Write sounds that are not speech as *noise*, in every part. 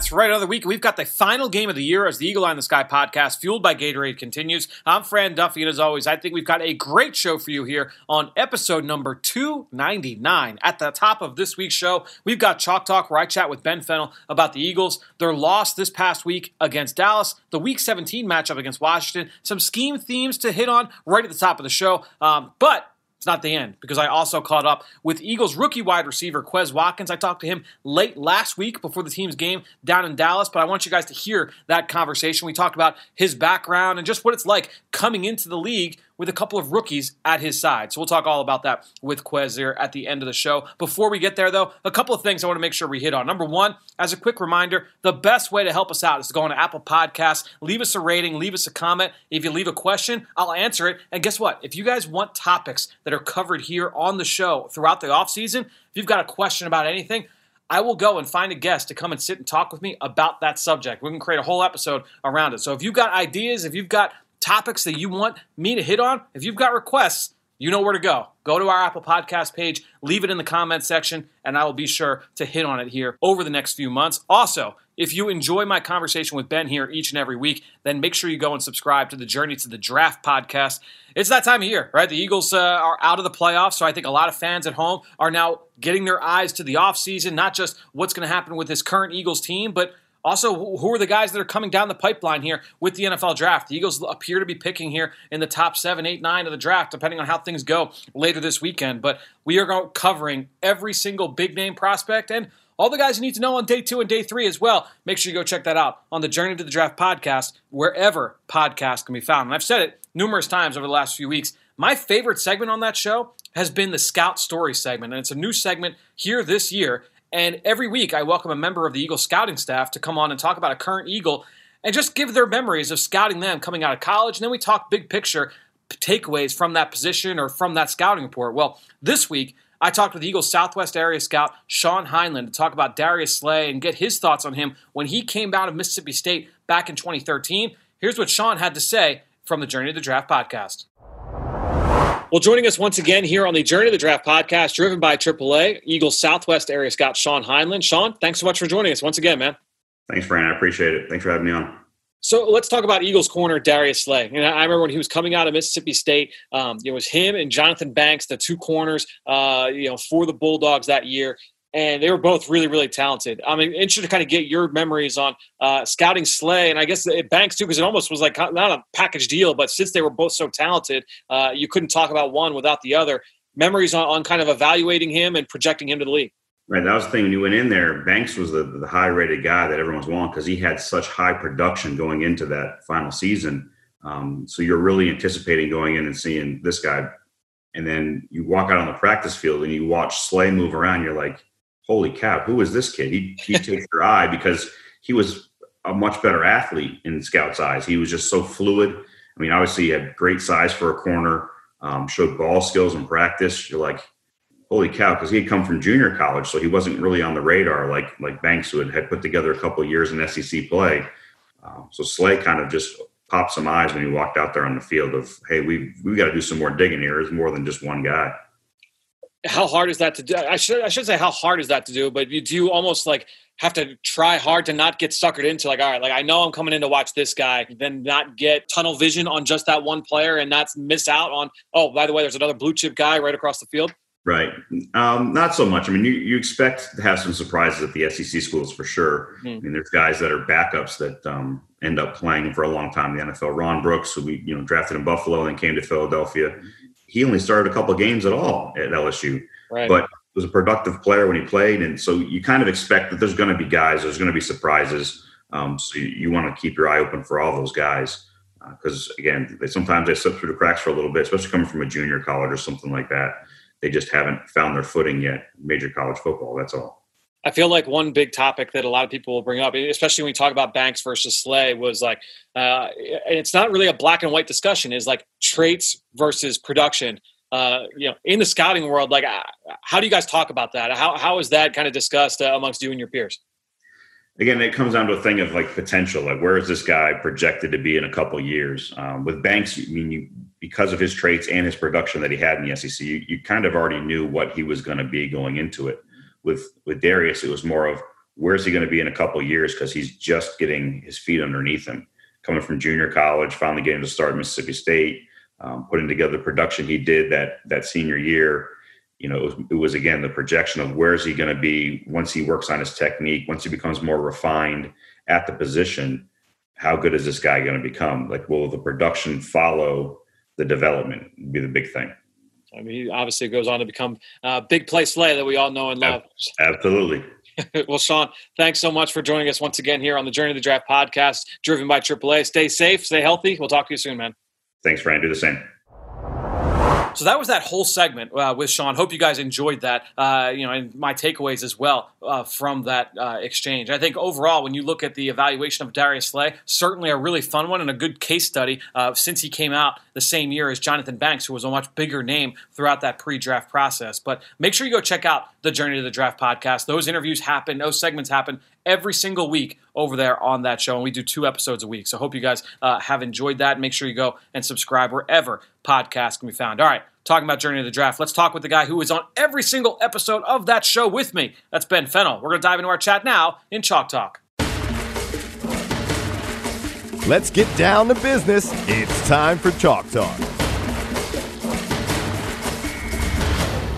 That's right. Another week. We've got the final game of the year as the Eagle Eye in the Sky podcast, fueled by Gatorade, continues. I'm Fran Duffy, and as always, I think we've got a great show for you here on episode number 299. At the top of this week's show, we've got Chalk Talk, where I chat with Ben Fennell about the Eagles, their loss this past week against Dallas, the Week 17 matchup against Washington, some scheme themes to hit on right at the top of the show. Um, but it's not the end because I also caught up with Eagles rookie wide receiver Quez Watkins. I talked to him late last week before the team's game down in Dallas, but I want you guys to hear that conversation. We talked about his background and just what it's like coming into the league with a couple of rookies at his side. So we'll talk all about that with Quez at the end of the show. Before we get there, though, a couple of things I want to make sure we hit on. Number one, as a quick reminder, the best way to help us out is to go on Apple Podcasts, leave us a rating, leave us a comment. If you leave a question, I'll answer it. And guess what? If you guys want topics that are covered here on the show throughout the off season, if you've got a question about anything, I will go and find a guest to come and sit and talk with me about that subject. We can create a whole episode around it. So if you've got ideas, if you've got topics that you want me to hit on, if you've got requests, you know where to go. Go to our Apple Podcast page, leave it in the comment section, and I will be sure to hit on it here over the next few months. Also, if you enjoy my conversation with Ben here each and every week, then make sure you go and subscribe to the Journey to the Draft podcast. It's that time of year, right? The Eagles uh, are out of the playoffs, so I think a lot of fans at home are now getting their eyes to the offseason, not just what's going to happen with this current Eagles team, but also, who are the guys that are coming down the pipeline here with the NFL draft? The Eagles appear to be picking here in the top seven, eight, nine of the draft, depending on how things go later this weekend. But we are covering every single big name prospect and all the guys you need to know on day two and day three as well. Make sure you go check that out on the Journey to the Draft podcast, wherever podcasts can be found. And I've said it numerous times over the last few weeks. My favorite segment on that show has been the Scout Story segment, and it's a new segment here this year. And every week, I welcome a member of the Eagle scouting staff to come on and talk about a current Eagle and just give their memories of scouting them coming out of college. And then we talk big picture takeaways from that position or from that scouting report. Well, this week, I talked with Eagles Southwest area scout Sean Heinlein to talk about Darius Slay and get his thoughts on him when he came out of Mississippi State back in 2013. Here's what Sean had to say from the Journey to the Draft podcast. Well, joining us once again here on the Journey to the Draft podcast, driven by AAA, Eagles Southwest area scout Sean Heinlein. Sean, thanks so much for joining us once again, man. Thanks, Brian. I appreciate it. Thanks for having me on. So let's talk about Eagles corner Darius Slay. And I remember when he was coming out of Mississippi State, um, it was him and Jonathan Banks, the two corners, uh, you know, for the Bulldogs that year and they were both really, really talented. I'm interested to kind of get your memories on uh, scouting Slay, and I guess it Banks too, because it almost was like not a package deal, but since they were both so talented, uh, you couldn't talk about one without the other. Memories on, on, kind of evaluating him and projecting him to the league. Right, that was the thing when you went in there. Banks was the, the high-rated guy that everyone was wanting because he had such high production going into that final season. Um, so you're really anticipating going in and seeing this guy, and then you walk out on the practice field and you watch Slay move around. You're like holy cow, who is this kid? He, he *laughs* takes your eye because he was a much better athlete in Scout's eyes. He was just so fluid. I mean, obviously, he had great size for a corner, um, showed ball skills in practice. You're like, holy cow, because he had come from junior college, so he wasn't really on the radar like like Banks would had put together a couple of years in SEC play. Um, so Slay kind of just popped some eyes when he walked out there on the field of, hey, we we got to do some more digging here. There's more than just one guy how hard is that to do? I should I should say how hard is that to do, but you do almost like have to try hard to not get suckered into like all right, like I know I'm coming in to watch this guy, then not get tunnel vision on just that one player and not miss out on oh by the way, there's another blue chip guy right across the field. Right. Um, not so much. I mean, you, you expect to have some surprises at the SEC schools for sure. Mm-hmm. I mean, there's guys that are backups that um, end up playing for a long time in the NFL. Ron Brooks, who we you know drafted in Buffalo and came to Philadelphia. He only started a couple games at all at LSU, right. but was a productive player when he played. And so you kind of expect that there's going to be guys, there's going to be surprises. Um, so you, you want to keep your eye open for all those guys because uh, again, they, sometimes they slip through the cracks for a little bit, especially coming from a junior college or something like that. They just haven't found their footing yet. Major college football, that's all. I feel like one big topic that a lot of people will bring up, especially when we talk about Banks versus Slay, was like, uh, it's not really a black and white discussion. Is like traits versus production. Uh, you know, in the scouting world, like, uh, how do you guys talk about that? How how is that kind of discussed uh, amongst you and your peers? Again, it comes down to a thing of like potential. Like, where is this guy projected to be in a couple years? Um, with Banks, I mean, you, because of his traits and his production that he had in the SEC, you, you kind of already knew what he was going to be going into it with with Darius, it was more of where's he going to be in a couple years because he's just getting his feet underneath him, coming from junior college, finally getting to start Mississippi State, um, putting together the production he did that that senior year. You know, it was, it was again the projection of where's he going to be once he works on his technique, once he becomes more refined at the position. How good is this guy going to become? Like, will the production follow the development? Be the big thing. I mean, he obviously goes on to become a big play Slay that we all know and love. Absolutely. *laughs* well, Sean, thanks so much for joining us once again here on the Journey to the Draft podcast, driven by AAA. Stay safe, stay healthy. We'll talk to you soon, man. Thanks, Fran. Do the same. So that was that whole segment uh, with Sean. Hope you guys enjoyed that. Uh, you know, and my takeaways as well uh, from that uh, exchange. I think overall, when you look at the evaluation of Darius Slay, certainly a really fun one and a good case study uh, since he came out the same year as Jonathan Banks, who was a much bigger name throughout that pre-draft process. But make sure you go check out the Journey to the Draft podcast. Those interviews happen, those segments happen every single week over there on that show. And we do two episodes a week. So hope you guys uh, have enjoyed that. Make sure you go and subscribe wherever podcasts can be found. All right, talking about Journey of the Draft, let's talk with the guy who is on every single episode of that show with me. That's Ben Fennell. We're going to dive into our chat now in Chalk Talk. Let's get down to business. It's time for Chalk Talk.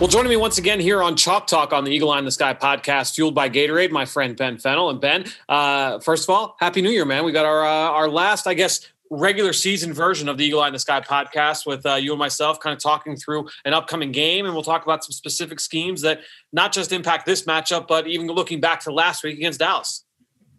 Well, joining me once again here on Chalk Talk on the Eagle Eye in the Sky podcast, fueled by Gatorade, my friend Ben Fennell. And Ben, uh, first of all, Happy New Year, man. We got our uh, our last, I guess, regular season version of the Eagle Eye in the Sky podcast with uh, you and myself, kind of talking through an upcoming game, and we'll talk about some specific schemes that not just impact this matchup, but even looking back to last week against Dallas.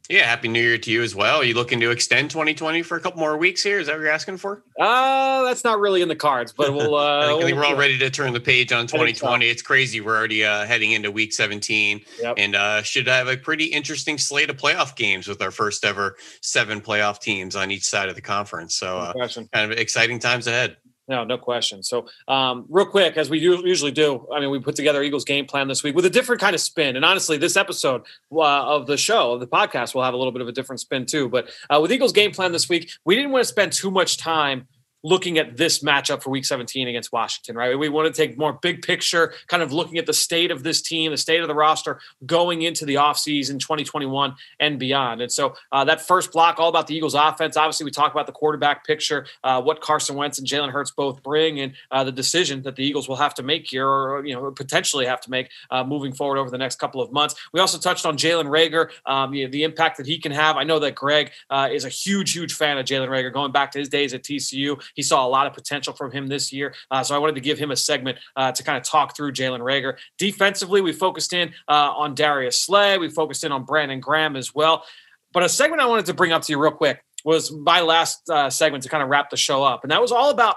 Yeah, happy New Year to you as well. Are you looking to extend 2020 for a couple more weeks here? Is that what you're asking for? Uh, that's not really in the cards, but we'll. *laughs* Uh, I, think, I think we're all ready to turn the page on 2020. So. It's crazy. We're already uh, heading into Week 17, yep. and uh, should have a pretty interesting slate of playoff games with our first ever seven playoff teams on each side of the conference. So, uh, kind of exciting times ahead. No, no question. So, um, real quick, as we usually do, I mean, we put together Eagles game plan this week with a different kind of spin. And honestly, this episode uh, of the show, of the podcast, will have a little bit of a different spin too. But uh, with Eagles game plan this week, we didn't want to spend too much time looking at this matchup for week 17 against Washington, right? We want to take more big picture, kind of looking at the state of this team, the state of the roster going into the offseason 2021 and beyond. And so uh, that first block, all about the Eagles offense. Obviously, we talk about the quarterback picture, uh, what Carson Wentz and Jalen Hurts both bring, and uh, the decision that the Eagles will have to make here, or, you know, potentially have to make uh, moving forward over the next couple of months. We also touched on Jalen Reagor, um, you know, the impact that he can have. I know that Greg uh, is a huge, huge fan of Jalen Reagor going back to his days at TCU. He saw a lot of potential from him this year. Uh, so I wanted to give him a segment uh, to kind of talk through Jalen Reagor. Defensively, we focused in uh, on Darius Slay. We focused in on Brandon Graham as well. But a segment I wanted to bring up to you real quick was my last uh, segment to kind of wrap the show up. And that was all about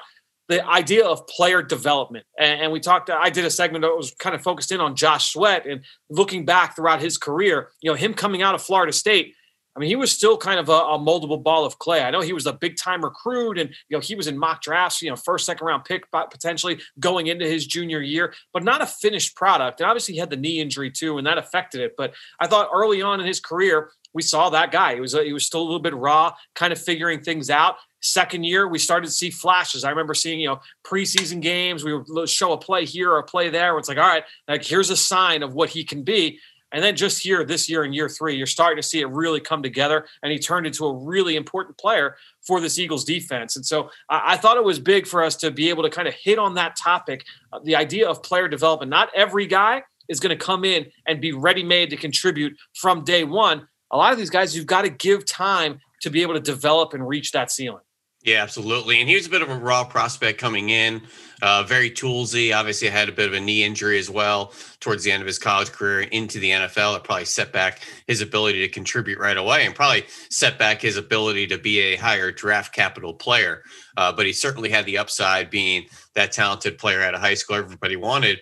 the idea of player development. And, and, we talked, I did a segment that was kind of focused in on Josh Sweat and looking back throughout his career, you know, him coming out of Florida State I mean, he was still kind of a, a moldable ball of clay. I know he was a big time recruit, and you know he was in mock drafts, you know, first, second round pick potentially going into his junior year, but not a finished product. And obviously, he had the knee injury too, and that affected it. But I thought early on in his career, we saw that guy. He was he was still a little bit raw, kind of figuring things out. Second year, we started to see flashes. I remember seeing, you know, preseason games. We would show a play here or a play there. It's like, all right, like here's a sign of what he can be. And then just here, this year in year three, you're starting to see it really come together. And he turned into a really important player for this Eagles defense. And so I, I thought it was big for us to be able to kind of hit on that topic uh, the idea of player development. Not every guy is going to come in and be ready made to contribute from day one. A lot of these guys, you've got to give time to be able to develop and reach that ceiling. Yeah, absolutely. And he was a bit of a raw prospect coming in, uh, very toolsy. Obviously, had a bit of a knee injury as well towards the end of his college career into the NFL. It probably set back his ability to contribute right away and probably set back his ability to be a higher draft capital player. Uh, but he certainly had the upside being that talented player out of high school everybody wanted.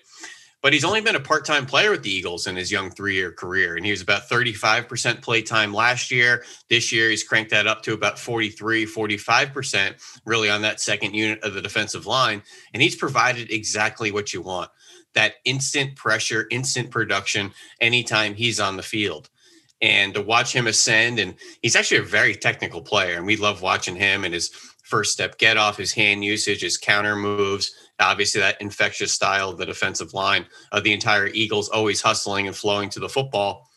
But he's only been a part-time player with the Eagles in his young three-year career, and he was about 35% play time last year. This year, he's cranked that up to about 43, 45%, really on that second unit of the defensive line, and he's provided exactly what you want. That instant pressure, instant production anytime he's on the field and to watch him ascend and he's actually a very technical player and we love watching him and his first step get off his hand usage his counter moves obviously that infectious style of the defensive line of the entire Eagles always hustling and flowing to the football.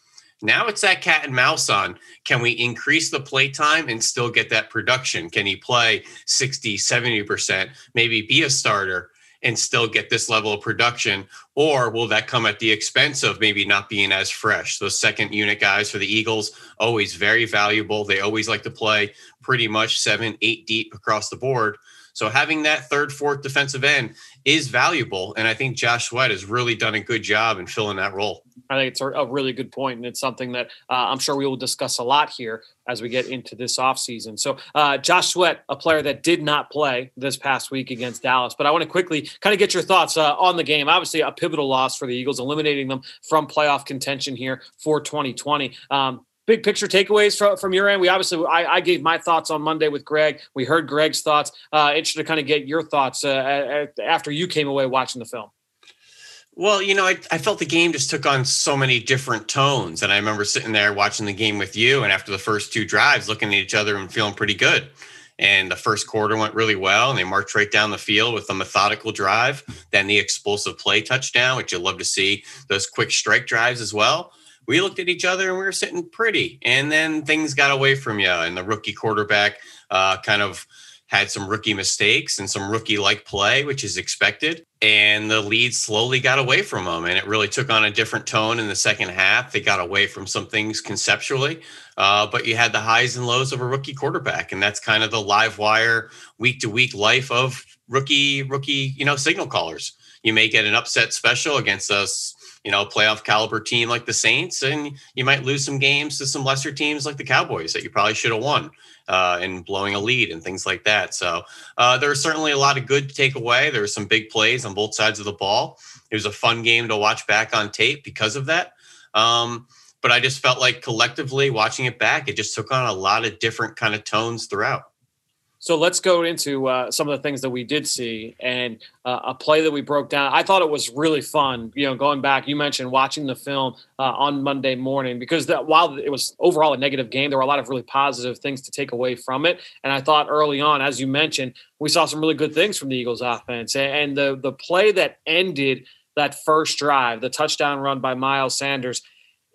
Now it's that cat and mouse on. Can we increase the play time and still get that production? Can he play 60, 70%, maybe be a starter and still get this level of production? Or will that come at the expense of maybe not being as fresh? Those second unit guys for the Eagles, always very valuable. They always like to play pretty much seven, eight deep across the board. So having that third, fourth defensive end is valuable. And I think Josh Sweat has really done a good job in filling that role. I think it's a really good point, and it's something that uh, I'm sure we will discuss a lot here as we get into this offseason. So, uh, Josh Sweat, a player that did not play this past week against Dallas, but I want to quickly kind of get your thoughts uh, on the game. Obviously, a pivotal loss for the Eagles, eliminating them from playoff contention here for 2020. Um, big picture takeaways from, from your end? We obviously, I, I, gave my thoughts on Monday with Greg. We heard Greg's thoughts. Uh, interested to kind of get your thoughts uh, after you came away watching the film. Well, you know, I, I felt the game just took on so many different tones. And I remember sitting there watching the game with you, and after the first two drives, looking at each other and feeling pretty good. And the first quarter went really well, and they marched right down the field with a methodical drive. Then the explosive play touchdown, which you love to see, those quick strike drives as well we looked at each other and we were sitting pretty. And then things got away from you, and the rookie quarterback uh, kind of had some rookie mistakes and some rookie like play, which is expected. And the lead slowly got away from them. And it really took on a different tone in the second half. They got away from some things conceptually, uh, but you had the highs and lows of a rookie quarterback. And that's kind of the live wire, week to week life of rookie, rookie, you know, signal callers. You may get an upset special against us you know, playoff caliber team like the Saints, and you might lose some games to some lesser teams like the Cowboys that you probably should have won uh, and blowing a lead and things like that. So uh, there was certainly a lot of good to take away. There were some big plays on both sides of the ball. It was a fun game to watch back on tape because of that. Um, but I just felt like collectively watching it back, it just took on a lot of different kind of tones throughout. So let's go into uh, some of the things that we did see and uh, a play that we broke down. I thought it was really fun. You know, going back, you mentioned watching the film uh, on Monday morning because that while it was overall a negative game, there were a lot of really positive things to take away from it. And I thought early on, as you mentioned, we saw some really good things from the Eagles' offense. And the the play that ended that first drive, the touchdown run by Miles Sanders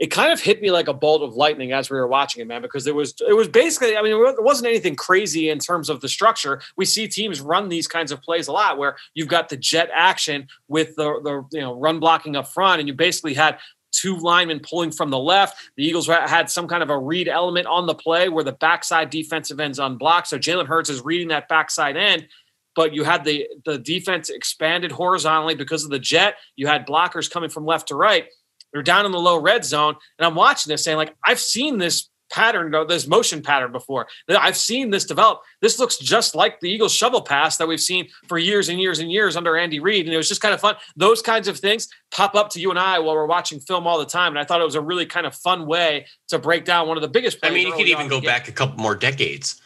it kind of hit me like a bolt of lightning as we were watching it, man, because it was it was basically, I mean, it wasn't anything crazy in terms of the structure. We see teams run these kinds of plays a lot where you've got the jet action with the the you know run blocking up front, and you basically had two linemen pulling from the left. The Eagles had some kind of a read element on the play where the backside defensive end's unblocked. So Jalen Hurts is reading that backside end but you had the the defense expanded horizontally because of the jet. You had blockers coming from left to right. They're down in the low red zone, and I'm watching this saying like I've seen this pattern, this motion pattern before. I've seen this develop. This looks just like the Eagles shovel pass that we've seen for years and years and years under Andy Reid. And it was just kind of fun. Those kinds of things pop up to you and I while we're watching film all the time. And I thought it was a really kind of fun way to break down one of the biggest. I mean, you could even go back a couple more decades.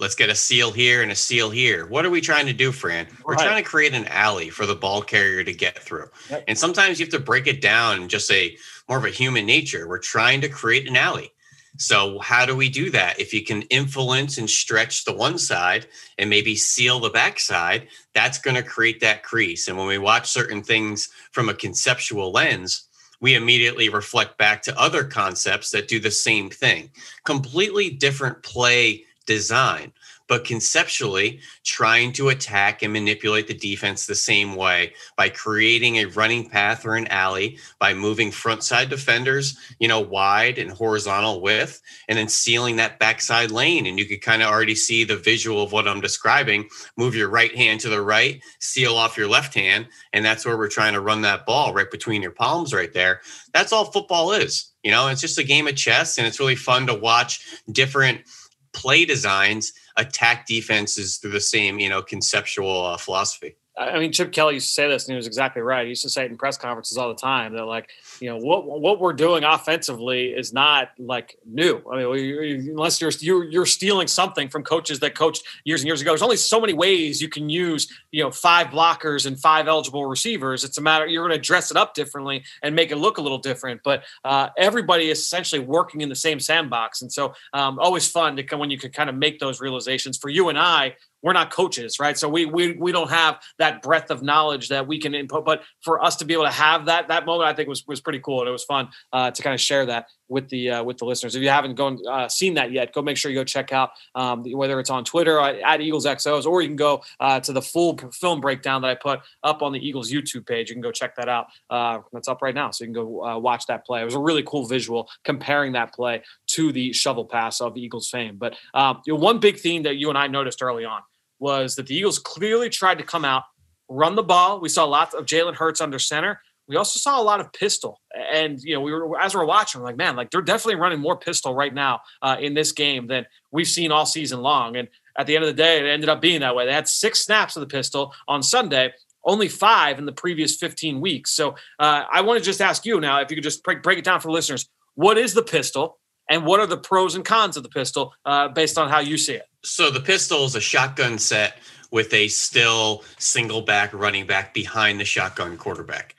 Let's get a seal here and a seal here. What are we trying to do, Fran? We're right. trying to create an alley for the ball carrier to get through. Yep. And sometimes you have to break it down and just say more of a human nature. We're trying to create an alley. So, how do we do that? If you can influence and stretch the one side and maybe seal the backside, that's going to create that crease. And when we watch certain things from a conceptual lens, we immediately reflect back to other concepts that do the same thing. Completely different play design but conceptually trying to attack and manipulate the defense the same way by creating a running path or an alley by moving front side defenders you know wide and horizontal width and then sealing that backside lane. And you could kind of already see the visual of what i'm describing. Move your right hand to the right seal off your left hand and that's where we're trying to run that ball right between your palms right there. That's all football is you know? It's just a game of chess and it's really fun to watch different play designs attack defenses through the same you know conceptual uh, philosophy I mean, Chip Kelly used to say this, and he was exactly right. He used to say it in press conferences all the time that, like, you know, what what we're doing offensively is not like new. I mean, unless you're, you're you're stealing something from coaches that coached years and years ago. There's only so many ways you can use, you know, five blockers and five eligible receivers. It's a matter you're going to dress it up differently and make it look a little different. But uh, everybody is essentially working in the same sandbox, and so um, always fun to come when you can kind of make those realizations. For you and I, we're not coaches, right? So we we we don't have that breadth of knowledge that we can input. But for us to be able to have that that moment, I think was was pretty cool, and it was fun uh, to kind of share that with the uh, with the listeners. If you haven't gone uh, seen that yet, go make sure you go check out um, whether it's on Twitter at Eagles XOs, or you can go uh, to the full film breakdown that I put up on the Eagles YouTube page. You can go check that out. Uh, that's up right now, so you can go uh, watch that play. It was a really cool visual comparing that play to the shovel pass of Eagles fame. But um, you know, one big theme that you and I noticed early on was that the Eagles clearly tried to come out, run the ball. We saw lots of Jalen Hurts under center. We also saw a lot of pistol, and you know, we were as we are watching, we're like, man, like they're definitely running more pistol right now uh, in this game than we've seen all season long. And at the end of the day, it ended up being that way. They had six snaps of the pistol on Sunday, only five in the previous 15 weeks. So uh, I want to just ask you now, if you could just break, break it down for listeners, what is the pistol? and what are the pros and cons of the pistol uh, based on how you see it? So the pistol is a shotgun set with a still single back running back behind the shotgun quarterback.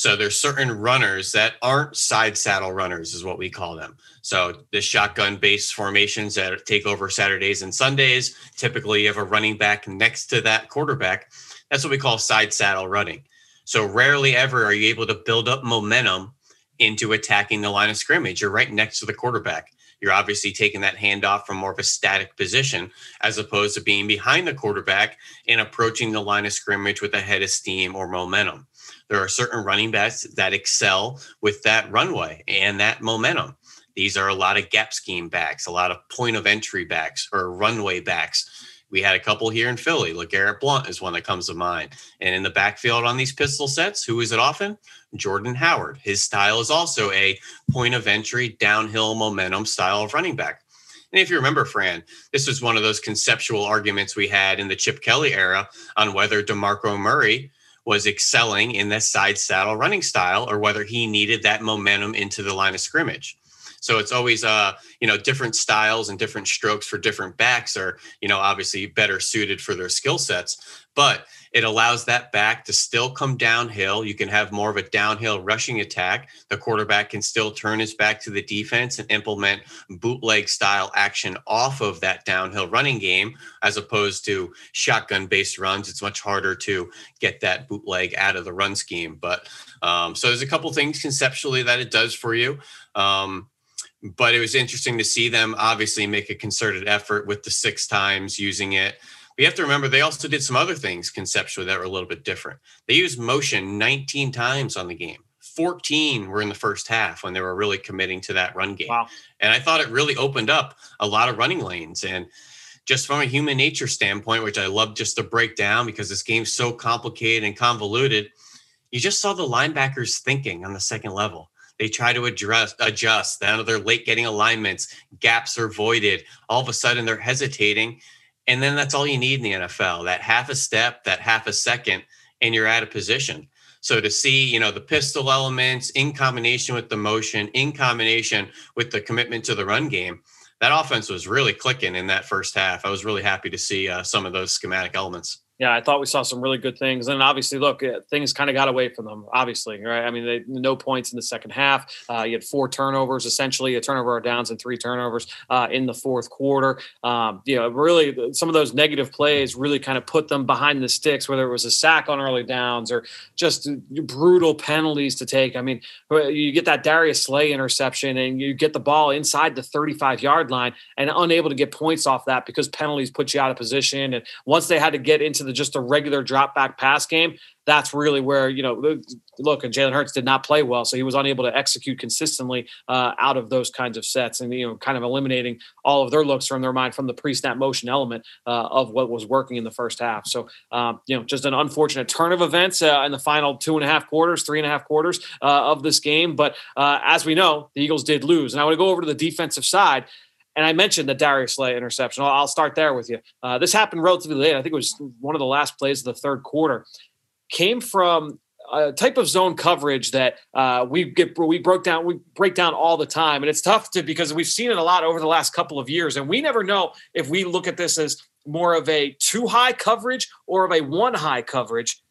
So there's certain runners that aren't side saddle runners, is what we call them. So the shotgun based formations that take over Saturdays and Sundays, typically you have a running back next to that quarterback. That's what we call side saddle running. So rarely ever are you able to build up momentum into attacking the line of scrimmage. You're right next to the quarterback. You're obviously taking that handoff from more of a static position as opposed to being behind the quarterback and approaching the line of scrimmage with a head of steam or momentum. There are certain running backs that excel with that runway and that momentum. These are a lot of gap scheme backs, a lot of point of entry backs or runway backs we had a couple here in Philly. LeGarrette Blunt is one that comes to mind. And in the backfield on these pistol sets, who is it often? Jordan Howard. His style is also a point of entry, downhill momentum style of running back. And if you remember, Fran, this was one of those conceptual arguments we had in the Chip Kelly era on whether DeMarco Murray was excelling in this side saddle running style or whether he needed that momentum into the line of scrimmage. So it's always uh, you know, different styles and different strokes for different backs are, you know, obviously better suited for their skill sets. But it allows that back to still come downhill. You can have more of a downhill rushing attack. The quarterback can still turn his back to the defense and implement bootleg style action off of that downhill running game, as opposed to shotgun based runs. It's much harder to get that bootleg out of the run scheme. But um, so there's a couple things conceptually that it does for you. Um, but it was interesting to see them obviously make a concerted effort with the six times using it. We have to remember they also did some other things conceptually that were a little bit different. They used motion 19 times on the game. 14 were in the first half when they were really committing to that run game. Wow. And I thought it really opened up a lot of running lanes. And just from a human nature standpoint, which I love just to break down because this game's so complicated and convoluted, you just saw the linebackers thinking on the second level. They try to address, adjust. Now they're late getting alignments. Gaps are voided. All of a sudden they're hesitating. And then that's all you need in the NFL that half a step, that half a second, and you're out of position. So to see, you know, the pistol elements in combination with the motion, in combination with the commitment to the run game, that offense was really clicking in that first half. I was really happy to see uh, some of those schematic elements yeah, I thought we saw some really good things. And obviously, look, uh, things kind of got away from them, obviously, right? I mean, they, no points in the second half. Uh, you had four turnovers, essentially, a turnover or downs and three turnovers uh, in the fourth quarter. Um, you know, really, some of those negative plays really kind of put them behind the sticks, whether it was a sack on early downs or just brutal penalties to take. I mean, uh, you get that Darius Slay interception and you get the ball inside the 35 yard line and unable to get points off that because penalties put you out of position. And once they had to get into the the just a regular drop back pass game, that's really where you know look and Jalen Hurts did not play well, so he was unable to execute consistently uh, out of those kinds of sets, and you know kind of eliminating all of their looks from their mind from the pre-snap motion element uh, of what was working in the first half. So um, you know just an unfortunate turn of events uh, in the final two and a half quarters, three and a half quarters uh, of this game. But uh, as we know, the Eagles did lose, and I want to go over to the defensive side. And I mentioned the Darius Slay interception. I'll, I'll start there with you. Uh, this happened relatively late. I think it was one of the last plays of the third quarter. Came from a type of zone coverage that uh, we get we broke down we break down all the time, and it's tough to because we've seen it a lot over the last couple of years, and we never know if we look at this as more of a two high coverage or of a one high coverage.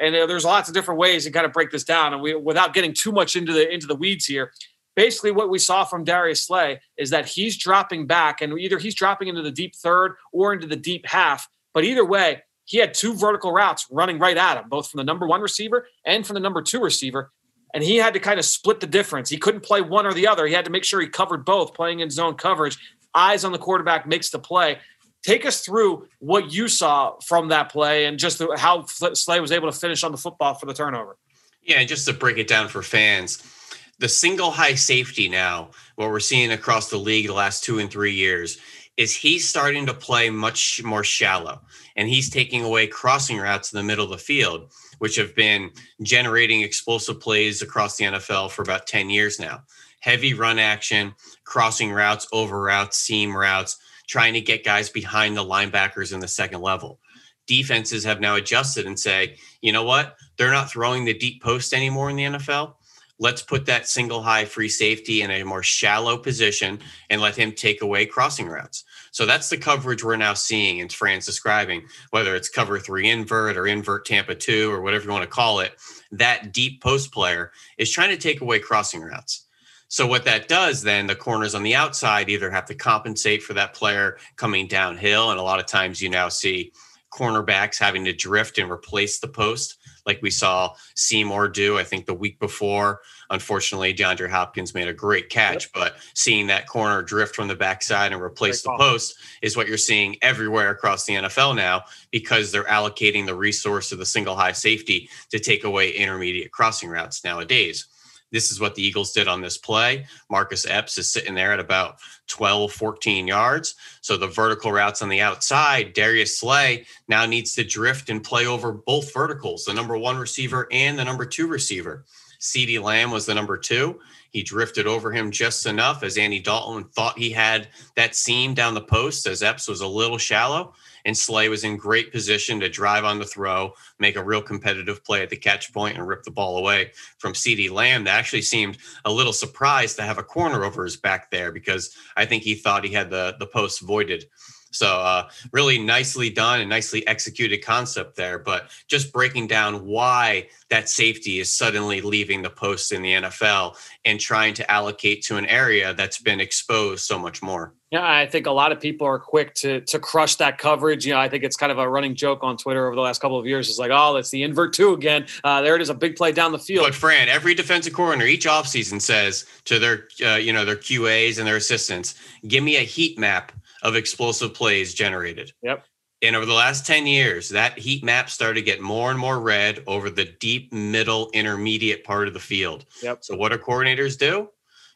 And uh, there's lots of different ways to kind of break this down, and we without getting too much into the into the weeds here. Basically, what we saw from Darius Slay is that he's dropping back, and either he's dropping into the deep third or into the deep half. But either way, he had two vertical routes running right at him, both from the number one receiver and from the number two receiver. And he had to kind of split the difference. He couldn't play one or the other. He had to make sure he covered both, playing in zone coverage. Eyes on the quarterback makes the play. Take us through what you saw from that play and just how Slay was able to finish on the football for the turnover. Yeah, just to break it down for fans, the single high safety now, what we're seeing across the league the last two and three years, is he's starting to play much more shallow and he's taking away crossing routes in the middle of the field, which have been generating explosive plays across the NFL for about 10 years now. Heavy run action, crossing routes, over routes, seam routes, trying to get guys behind the linebackers in the second level. Defenses have now adjusted and say, you know what? They're not throwing the deep post anymore in the NFL let's put that single high free safety in a more shallow position and let him take away crossing routes. So that's the coverage we're now seeing and Fran's describing, whether it's cover three invert or invert Tampa two or whatever you want to call it. That deep post player is trying to take away crossing routes. So what that does then, the corners on the outside either have to compensate for that player coming downhill, and a lot of times you now see cornerbacks having to drift and replace the post like we saw Seymour do, I think the week before. Unfortunately, DeAndre Hopkins made a great catch, yep. but seeing that corner drift from the backside and replace the post is what you're seeing everywhere across the NFL now because they're allocating the resource of the single high safety to take away intermediate crossing routes nowadays. This is what the Eagles did on this play. Marcus Epps is sitting there at about 12, 14 yards. So the vertical routes on the outside, Darius Slay now needs to drift and play over both verticals, the number one receiver and the number two receiver. CeeDee Lamb was the number two. He drifted over him just enough as Andy Dalton thought he had that seam down the post as Epps was a little shallow and Slay was in great position to drive on the throw, make a real competitive play at the catch point, and rip the ball away from CeeDee Lamb. That actually seemed a little surprised to have a corner over his back there because I think he thought he had the the post voided. So uh, really nicely done and nicely executed concept there. But just breaking down why that safety is suddenly leaving the post in the NFL and trying to allocate to an area that's been exposed so much more. Yeah, I think a lot of people are quick to to crush that coverage. You know, I think it's kind of a running joke on Twitter over the last couple of years. It's like, oh, it's the invert two again. Uh, there it is, a big play down the field. But Fran, every defensive coordinator each offseason says to their uh, you know their QAs and their assistants, give me a heat map of explosive plays generated. Yep. And over the last 10 years, that heat map started to get more and more red over the deep, middle, intermediate part of the field. Yep. So, what do coordinators do?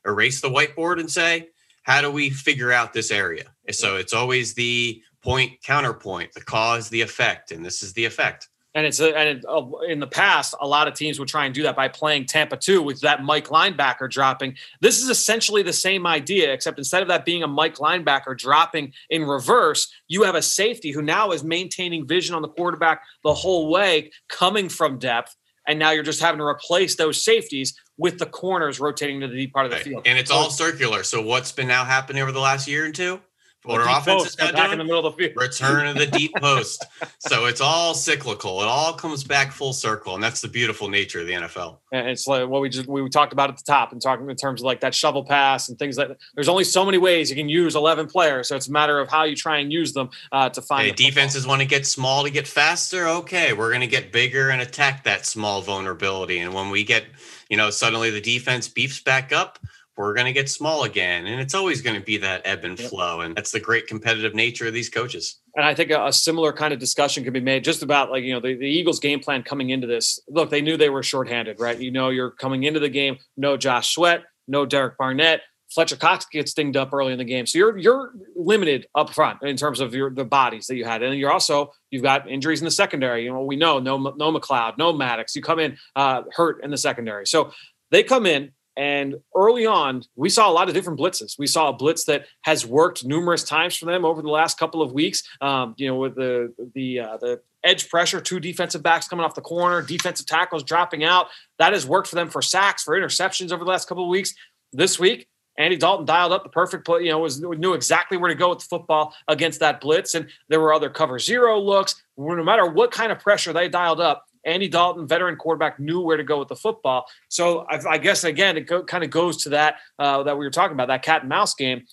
Erase the whiteboard and say, how do we figure out this area? So, it's always the point, counterpoint, the cause, the effect. And this is the effect. And it's a, and it, uh, in the past, a lot of teams would try and do that by playing Tampa two with that Mike linebacker dropping. This is essentially the same idea, except instead of that being a Mike linebacker dropping in reverse, you have a safety who now is maintaining vision on the quarterback the whole way, coming from depth. And now you're just having to replace those safeties with the corners rotating to the deep part of the field. And it's all circular. So what's been now happening over the last year and two? What our offense is now doing, in the middle of the field. return of the deep *laughs* post. so it's all cyclical. It all comes back full circle, and that's the beautiful nature of the NFL. And it's like what we just we talked about at the top, and talking in terms of like that shovel pass and things like. that. There's only so many ways you can use 11 players, so it's a matter of how you try and use them uh, to find. Hey, defenses want to get small to get faster. Okay, we're going to get bigger and attack that small vulnerability, and when we get, you know, suddenly the defense beefs back up we're going to get small again. And it's always going to be that ebb and flow. And that's the great competitive nature of these coaches. And I think a, a similar kind of discussion could be made just about like, you know, the, the, Eagles game plan coming into this. Look, they knew they were shorthanded, right? You know, you're coming into the game, no Josh Sweat, no Derek Barnett. Fletcher Cox gets dinged up early in the game. So you're you're limited up front in terms of your the bodies that you had. And you're also you've got injuries in the secondary. You know, we know no no McLeod, no Maddox. You come in uh, hurt in the secondary. So they come in and early on, we saw a lot of different blitzes. We saw a blitz that has worked numerous times for them over the last couple of weeks. Um, you know, with the the uh, the edge pressure, two defensive backs coming off the corner, defensive tackles dropping out. That has worked for them for sacks, for interceptions over the last couple of weeks. This week, Andy Dalton dialed up the perfect play, you know, was knew exactly where to go with the football against that blitz. And there were other cover zero looks. No matter what kind of pressure they dialed up, Andy Dalton, veteran quarterback, knew where to go with the football. So I, I guess again, it go, kind of goes to that uh, that we were talking about that cat and mouse game.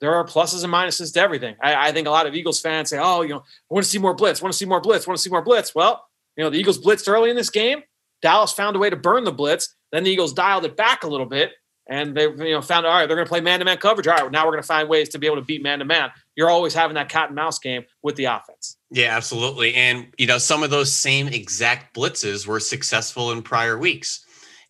There are pluses and minuses to everything. I, I think a lot of Eagles fans say, "Oh, you know, I want to see more blitz. Want to see more blitz. Want to see more blitz." Well, you know, the Eagles blitzed early in this game. Dallas found a way to burn the blitz. Then the Eagles dialed it back a little bit, and they you know found all right they're going to play man to man coverage. All right, now we're going to find ways to be able to beat man to man. You're always having that cat and mouse game with the offense. Yeah, absolutely. And you know, some of those same exact blitzes were successful in prior weeks.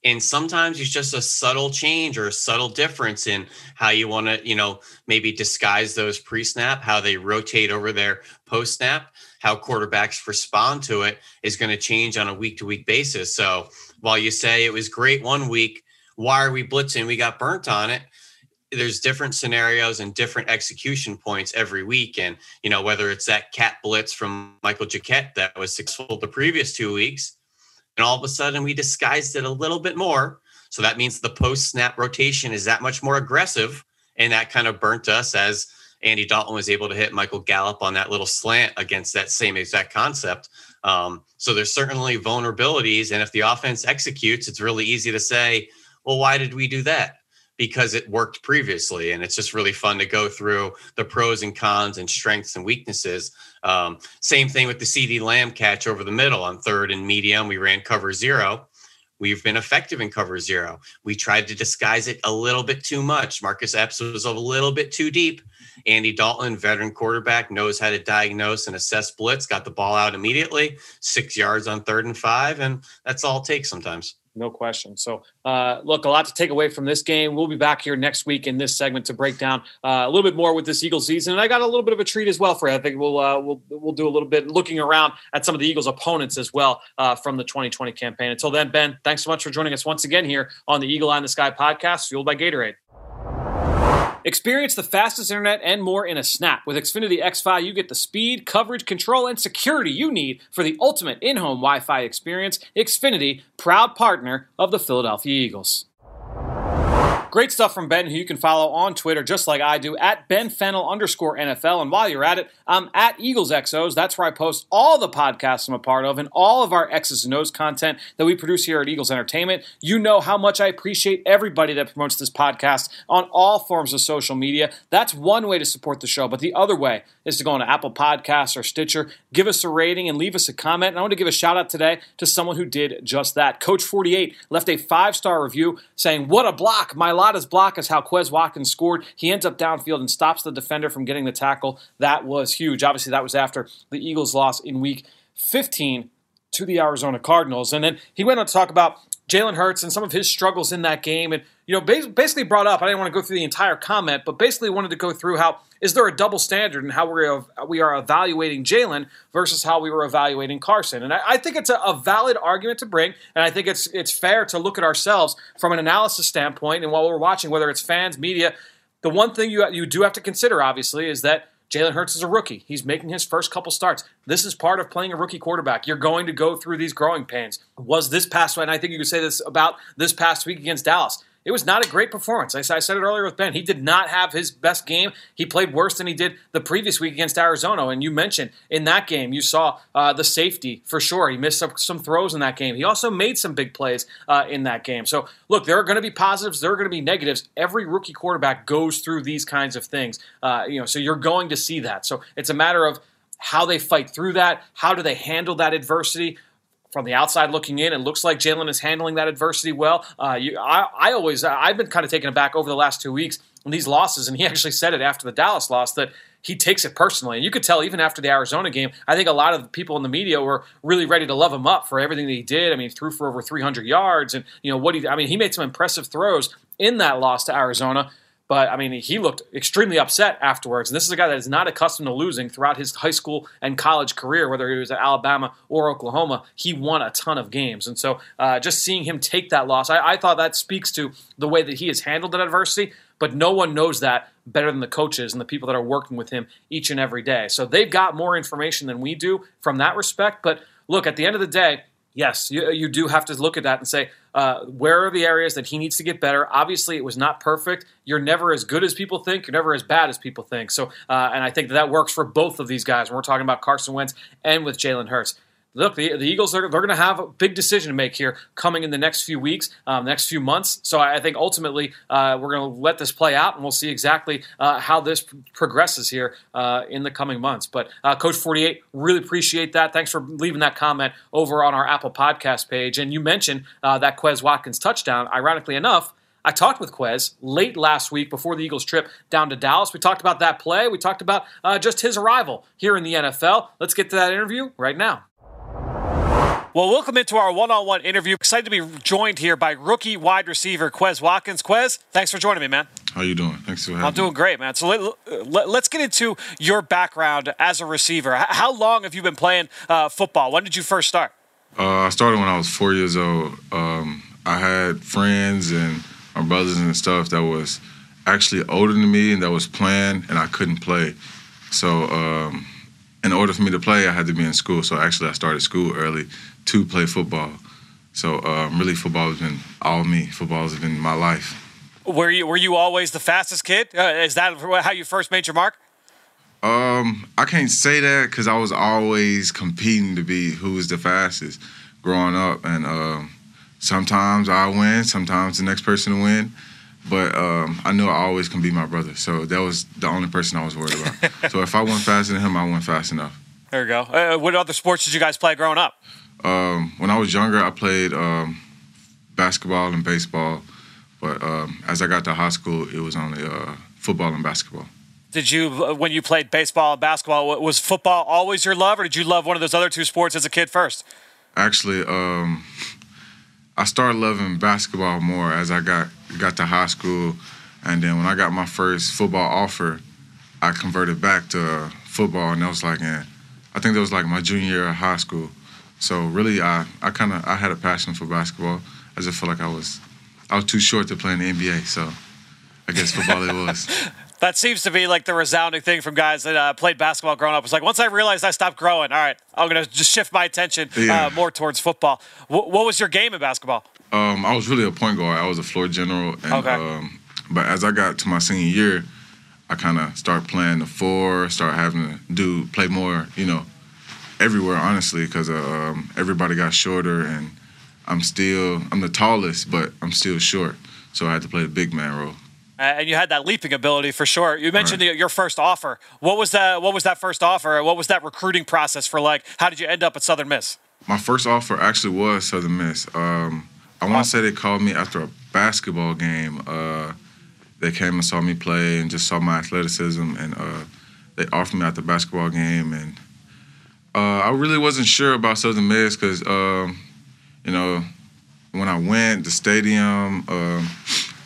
And sometimes it's just a subtle change or a subtle difference in how you want to, you know, maybe disguise those pre-snap, how they rotate over their post-snap, how quarterbacks respond to it is going to change on a week-to-week basis. So while you say it was great one week, why are we blitzing? We got burnt on it there's different scenarios and different execution points every week. And, you know, whether it's that cat blitz from Michael Jacquet that was successful the previous two weeks, and all of a sudden we disguised it a little bit more. So that means the post snap rotation is that much more aggressive. And that kind of burnt us as Andy Dalton was able to hit Michael Gallup on that little slant against that same exact concept. Um, so there's certainly vulnerabilities. And if the offense executes, it's really easy to say, well, why did we do that? Because it worked previously. And it's just really fun to go through the pros and cons and strengths and weaknesses. Um, same thing with the CeeDee Lamb catch over the middle on third and medium. We ran cover zero. We've been effective in cover zero. We tried to disguise it a little bit too much. Marcus Epps was a little bit too deep. Andy Dalton, veteran quarterback, knows how to diagnose and assess blitz, got the ball out immediately, six yards on third and five. And that's all it takes sometimes no question. So, uh, look, a lot to take away from this game. We'll be back here next week in this segment to break down uh, a little bit more with this Eagles season, and I got a little bit of a treat as well for you. I think we'll uh, we'll we'll do a little bit looking around at some of the Eagles' opponents as well uh, from the 2020 campaign. Until then, Ben, thanks so much for joining us once again here on the Eagle Eye in the Sky podcast, fueled by Gatorade. Experience the fastest internet and more in a snap. With Xfinity XFi, you get the speed, coverage, control, and security you need for the ultimate in home Wi Fi experience. Xfinity, proud partner of the Philadelphia Eagles. Great stuff from Ben, who you can follow on Twitter just like I do at Ben Fennell underscore NFL. And while you're at it, I'm at Eagles XOs. That's where I post all the podcasts I'm a part of and all of our X's and O's content that we produce here at Eagles Entertainment. You know how much I appreciate everybody that promotes this podcast on all forms of social media. That's one way to support the show. But the other way is to go on Apple Podcasts or Stitcher, give us a rating and leave us a comment. And I want to give a shout out today to someone who did just that. Coach48 left a five star review saying, What a block! My Mailata's block is how Quez Watkins scored. He ends up downfield and stops the defender from getting the tackle. That was huge. Obviously, that was after the Eagles' loss in week 15 to the Arizona Cardinals. And then he went on to talk about Jalen Hurts and some of his struggles in that game. And, you know, basically brought up, I didn't want to go through the entire comment, but basically wanted to go through how is there a double standard in how we're, we are evaluating Jalen versus how we were evaluating Carson? And I, I think it's a, a, valid argument to bring, and I think it's, it's fair to look at ourselves from an analysis standpoint. And while we're watching, whether it's fans, media, the one thing you, you do have to consider, obviously, is that Jalen Hurts is a rookie. He's making his first couple starts. This is part of playing a rookie quarterback. You're going to go through these growing pains. Was this past, and I think you could say this about this past week against Dallas. It was not a great performance. I said it earlier with Ben. He did not have his best game. He played worse than he did the previous week against Arizona. And you mentioned in that game, you saw uh, the safety for sure. He missed some, some, throws in that game. He also made some big plays uh, in that game. So, look, there are going to be positives, there are going to be negatives. Every rookie quarterback goes through these kinds of things. Uh, you know, so you're going to see that. So it's a matter of how they fight through that. How do they handle that adversity? From the outside looking in, it looks like Jalen is handling that adversity well. Uh, you, I, I, always, I've been kind of taken aback over the last two weeks in these losses, and he *laughs* actually said it after the Dallas loss that he takes it personally. And you could tell even after the Arizona game, I think a lot of people in the media were really ready to love him up for everything that he did. I mean, he threw for over 300 yards, and you know what he, I mean, he made some impressive throws in that loss to Arizona. But I mean, he looked extremely upset afterwards. And this is a guy that is not accustomed to losing throughout his high school and college career, whether he was at Alabama or Oklahoma. He won a ton of games. And so uh, just seeing him take that loss, I, I thought that speaks to the way that he has handled that adversity. But no one knows that better than the coaches and the people that are working with him each and every day. So they've got more information than we do from that respect. But look, at the end of the day, yes, you, you do have to look at that and say, uh, where are the areas that he needs to get better? Obviously, it was not perfect. You're never as good as people think. You're never as bad as people think. So, uh, and I think that, that works for both of these guys when we're talking about Carson Wentz and with Jalen Hurts look, the, the Eagles are they're going to have a big decision to make here coming in the next few weeks, um, next few months. So I think ultimately uh, we're going to let this play out, and we'll see exactly uh, how this progresses here uh, in the coming months. But uh, Coach Forty Eight, really appreciate that. Thanks for leaving that comment over on our Apple Podcast page. And you mentioned uh, that Quez Watkins touchdown. Ironically enough. I talked with Quez late last week before the Eagles' trip down to Dallas. We talked about that play. We talked about uh, just his arrival here in the NFL. Let's get to that interview right now. Well, welcome into our one-on-one interview. Excited to be joined here by rookie wide receiver Quez Watkins. Quez, thanks for joining me, man. How you doing? Thanks for having me. I'm doing great, man. So let, let, us get into your background as a receiver. How long have you been playing uh, football? When did you first start? Uh, I started when I was four years old. Um, I had friends and my brothers and stuff that was actually older than me and that was playing, and I couldn't play. So um, in order for me to play, I had to be in school. So actually, I started school early to play football. So um, really, football has been all me. Football has been my life. Were you were you always the fastest kid? Uh, is that how you first made your mark? Um, I can't say that because I was always competing to be who was the fastest growing up, and um, sometimes I win, sometimes the next person to win. But um, I knew I always can be my brother, so that was the only person I was worried about. *laughs* so if I went faster than him, I went fast enough. There you go. Uh, what other sports did you guys play growing up? Um, when I was younger, I played um, basketball and baseball, but um, as I got to high school, it was only uh, football and basketball. Did you, uh, when you played baseball and basketball, was football always your love, or did you love one of those other two sports as a kid first? Actually, um, I started loving basketball more as I got got to high school, and then when I got my first football offer, I converted back to football, and that was like in, I think that was like my junior year of high school. So really, I I kind of I had a passion for basketball. I just felt like I was I was too short to play in the NBA, so I guess football it was. *laughs* that seems to be like the resounding thing from guys that uh, played basketball growing up. It's like once I realized I stopped growing, all right, I'm gonna just shift my attention uh, yeah. uh, more towards football. W- what was your game in basketball? Um, I was really a point guard. I was a floor general, and, okay. Um, but as I got to my senior year, I kind of start playing the four, start having to do play more, you know, everywhere, honestly, because uh, um, everybody got shorter, and I'm still I'm the tallest, but I'm still short, so I had to play the big man role. And you had that leaping ability for sure. You mentioned right. the, your first offer. What was that? What was that first offer? What was that recruiting process for? Like, how did you end up at Southern Miss? My first offer actually was Southern Miss. Um, I want to say they called me after a basketball game. Uh, they came and saw me play and just saw my athleticism, and uh, they offered me at the basketball game, and uh, I really wasn't sure about Southern Miss because, um, you know, when I went, the stadium, um,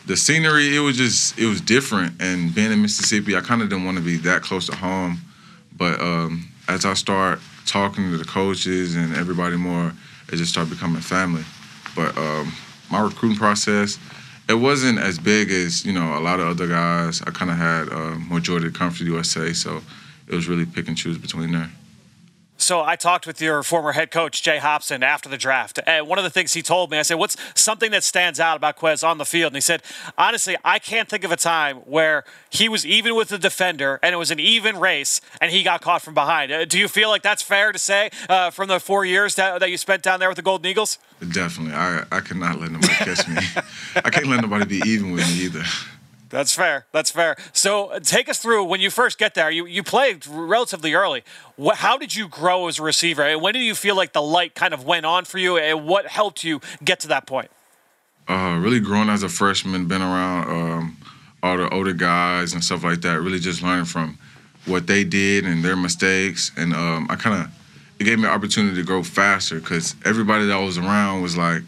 the scenery, it was just, it was different. And being in Mississippi, I kind of didn't want to be that close to home. But um, as I start talking to the coaches and everybody more, it just started becoming family. But um, my recruiting process, it wasn't as big as you know a lot of other guys. I kind of had uh, majority of Conference USA, so it was really pick and choose between there. So I talked with your former head coach Jay Hopson after the draft, and one of the things he told me, I said, "What's something that stands out about Quez on the field?" And he said, "Honestly, I can't think of a time where he was even with the defender, and it was an even race, and he got caught from behind." Uh, do you feel like that's fair to say uh, from the four years that, that you spent down there with the Golden Eagles? Definitely, I I cannot let nobody catch me. *laughs* I can't let nobody be even with me either. That's fair. That's fair. So uh, take us through when you first get there. You you played relatively early. How did you grow as a receiver? And when did you feel like the light kind of went on for you? And what helped you get to that point? Uh, really growing as a freshman, been around um, all the older guys and stuff like that. Really just learning from what they did and their mistakes. And um, I kind of it gave me an opportunity to grow faster because everybody that was around was like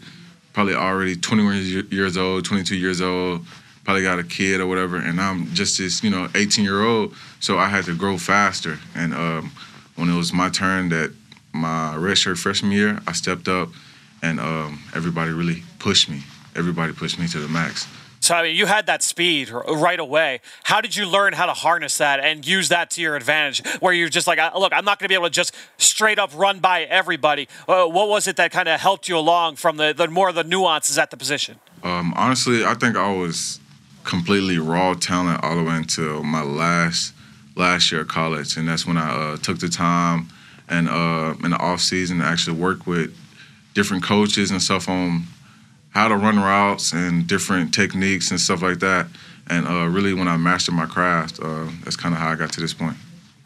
probably already 21 years old, 22 years old probably got a kid or whatever, and I'm just this, you know, 18 year old. So I had to grow faster. And um, when it was my turn, that my redshirt freshman year, I stepped up, and um, everybody really pushed me. Everybody pushed me to the max. So I mean, you had that speed right away. How did you learn how to harness that and use that to your advantage? Where you're just like, look, I'm not going to be able to just straight up run by everybody. Uh, what was it that kind of helped you along from the, the more of the nuances at the position? Um, honestly, I think I was completely raw talent all the way until my last last year of college, and that's when I uh, took the time and uh, in the off season to actually work with different coaches and stuff on how to run routes and different techniques and stuff like that. And uh, really, when I mastered my craft, uh, that's kind of how I got to this point.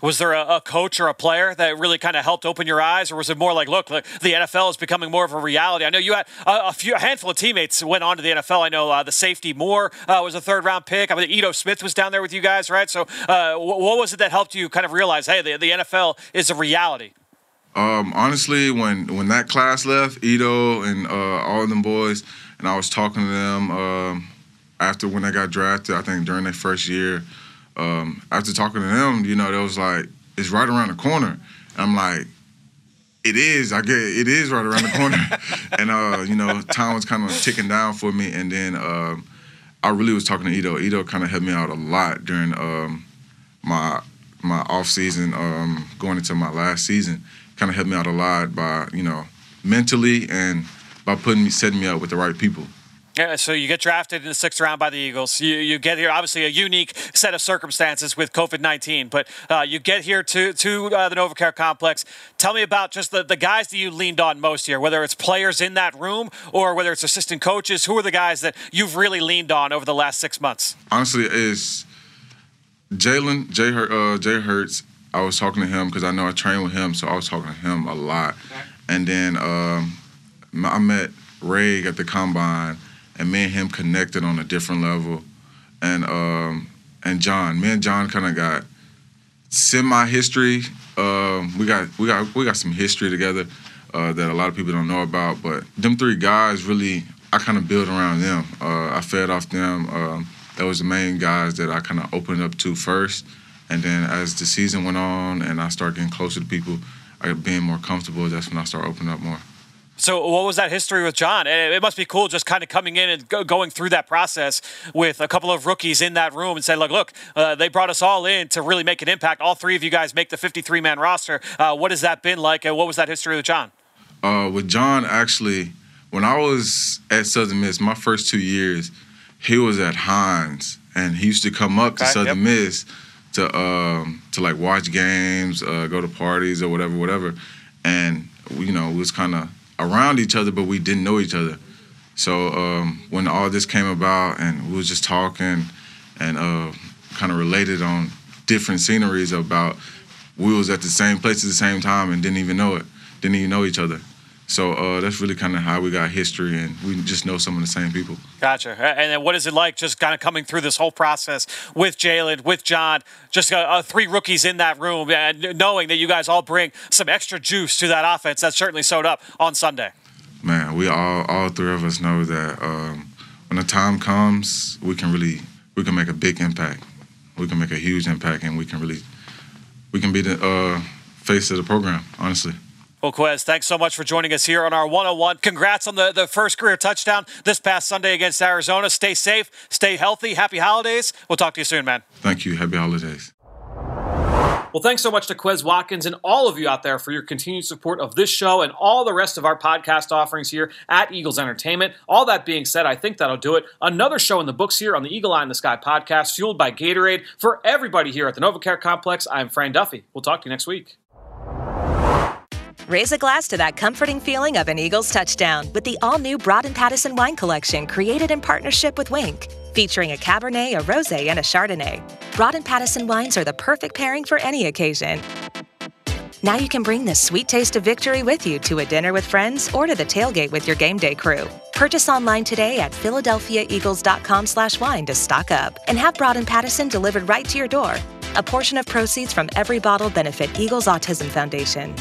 Was there a, a, coach or a player that really kind of helped open your eyes, or was it more like, look, the NFL is becoming more of a reality? I know you had a, a few, a handful of teammates went on to the NFL. I know uh, the safety Moore uh, was a third round pick. I mean, Ito Smith was down there with you guys, right? So, uh, what was it that helped you kind of realize, hey, the, the NFL is a reality? Um, honestly, when when that class left, Ito and uh, all of them boys, and I was talking to them um, after when they got drafted. I think during their first year um, after talking to them, you know, they was like, it's right around the corner. I'm like, it is. I get it is right around the corner. *laughs* and uh, you know, time was kind of ticking down for me. And then um, I really was talking to Ito. Ito kind of helped me out a lot during um, my my off season, um, going into my last season. Kind of helped me out a lot by you know mentally and by putting me setting me up with the right people. Yeah, so you get drafted in the sixth round by the Eagles. You, you get here, obviously, a unique set of circumstances with COVID 19, but uh, you get here to, to uh, the NovaCare complex. Tell me about just the, the guys that you leaned on most here, whether it's players in that room or whether it's assistant coaches. Who are the guys that you've really leaned on over the last six months? Honestly, is Jalen, Jay, uh, Jay Hurts. I was talking to him because I know I trained with him, so I was talking to him a lot. And then um, I met Ray at the combine and me and him connected on a different level. And um, and John, me and John kind of got semi history. Um, we got we got we got some history together uh, that a lot of people don't know about. But them three guys really, I kind of built around them. Uh, I fed off them. Um, that was the main guys that I kind of opened up to first. And then as the season went on and I started getting closer to people, I being more comfortable. That's when I started opening up more. So, what was that history with John? It must be cool just kind of coming in and go, going through that process with a couple of rookies in that room and say, look, look, uh, they brought us all in to really make an impact. All three of you guys make the 53 man roster. Uh, what has that been like, and what was that history with John? Uh, with John, actually, when I was at Southern Miss, my first two years, he was at Hinds, and he used to come up okay, to Southern yep. Miss to um, to like watch games, uh, go to parties or whatever, whatever. And you know, it was kind of around each other, but we didn't know each other. So um, when all this came about and we was just talking and uh, kind of related on different sceneries about we was at the same place at the same time and didn't even know it, didn't even know each other. So uh, that's really kind of how we got history, and we just know some of the same people. Gotcha. And then what is it like just kind of coming through this whole process with Jalen, with John, just uh, uh, three rookies in that room, and knowing that you guys all bring some extra juice to that offense that certainly showed up on Sunday? Man, we all, all three of us know that um, when the time comes, we can really, we can make a big impact. We can make a huge impact, and we can really, we can be the uh, face of the program, honestly. Well, Quez, thanks so much for joining us here on our 101. Congrats on the, the first career touchdown this past Sunday against Arizona. Stay safe, stay healthy. Happy holidays. We'll talk to you soon, man. Thank you. Happy holidays. Well, thanks so much to Quez Watkins and all of you out there for your continued support of this show and all the rest of our podcast offerings here at Eagles Entertainment. All that being said, I think that'll do it. Another show in the books here on the Eagle Eye in the Sky podcast, fueled by Gatorade. For everybody here at the NovaCare Complex, I'm Fran Duffy. We'll talk to you next week. Raise a glass to that comforting feeling of an Eagles touchdown with the all new Broad and Pattison wine collection created in partnership with Wink, Featuring a Cabernet, a Rose, and a Chardonnay. Broad and Pattison wines are the perfect pairing for any occasion. Now you can bring the sweet taste of victory with you to a dinner with friends or to the tailgate with your game day crew. Purchase online today at philadelphiaeagles.com slash wine to stock up and have Broad and Pattison delivered right to your door. A portion of proceeds from every bottle benefit Eagles Autism Foundation.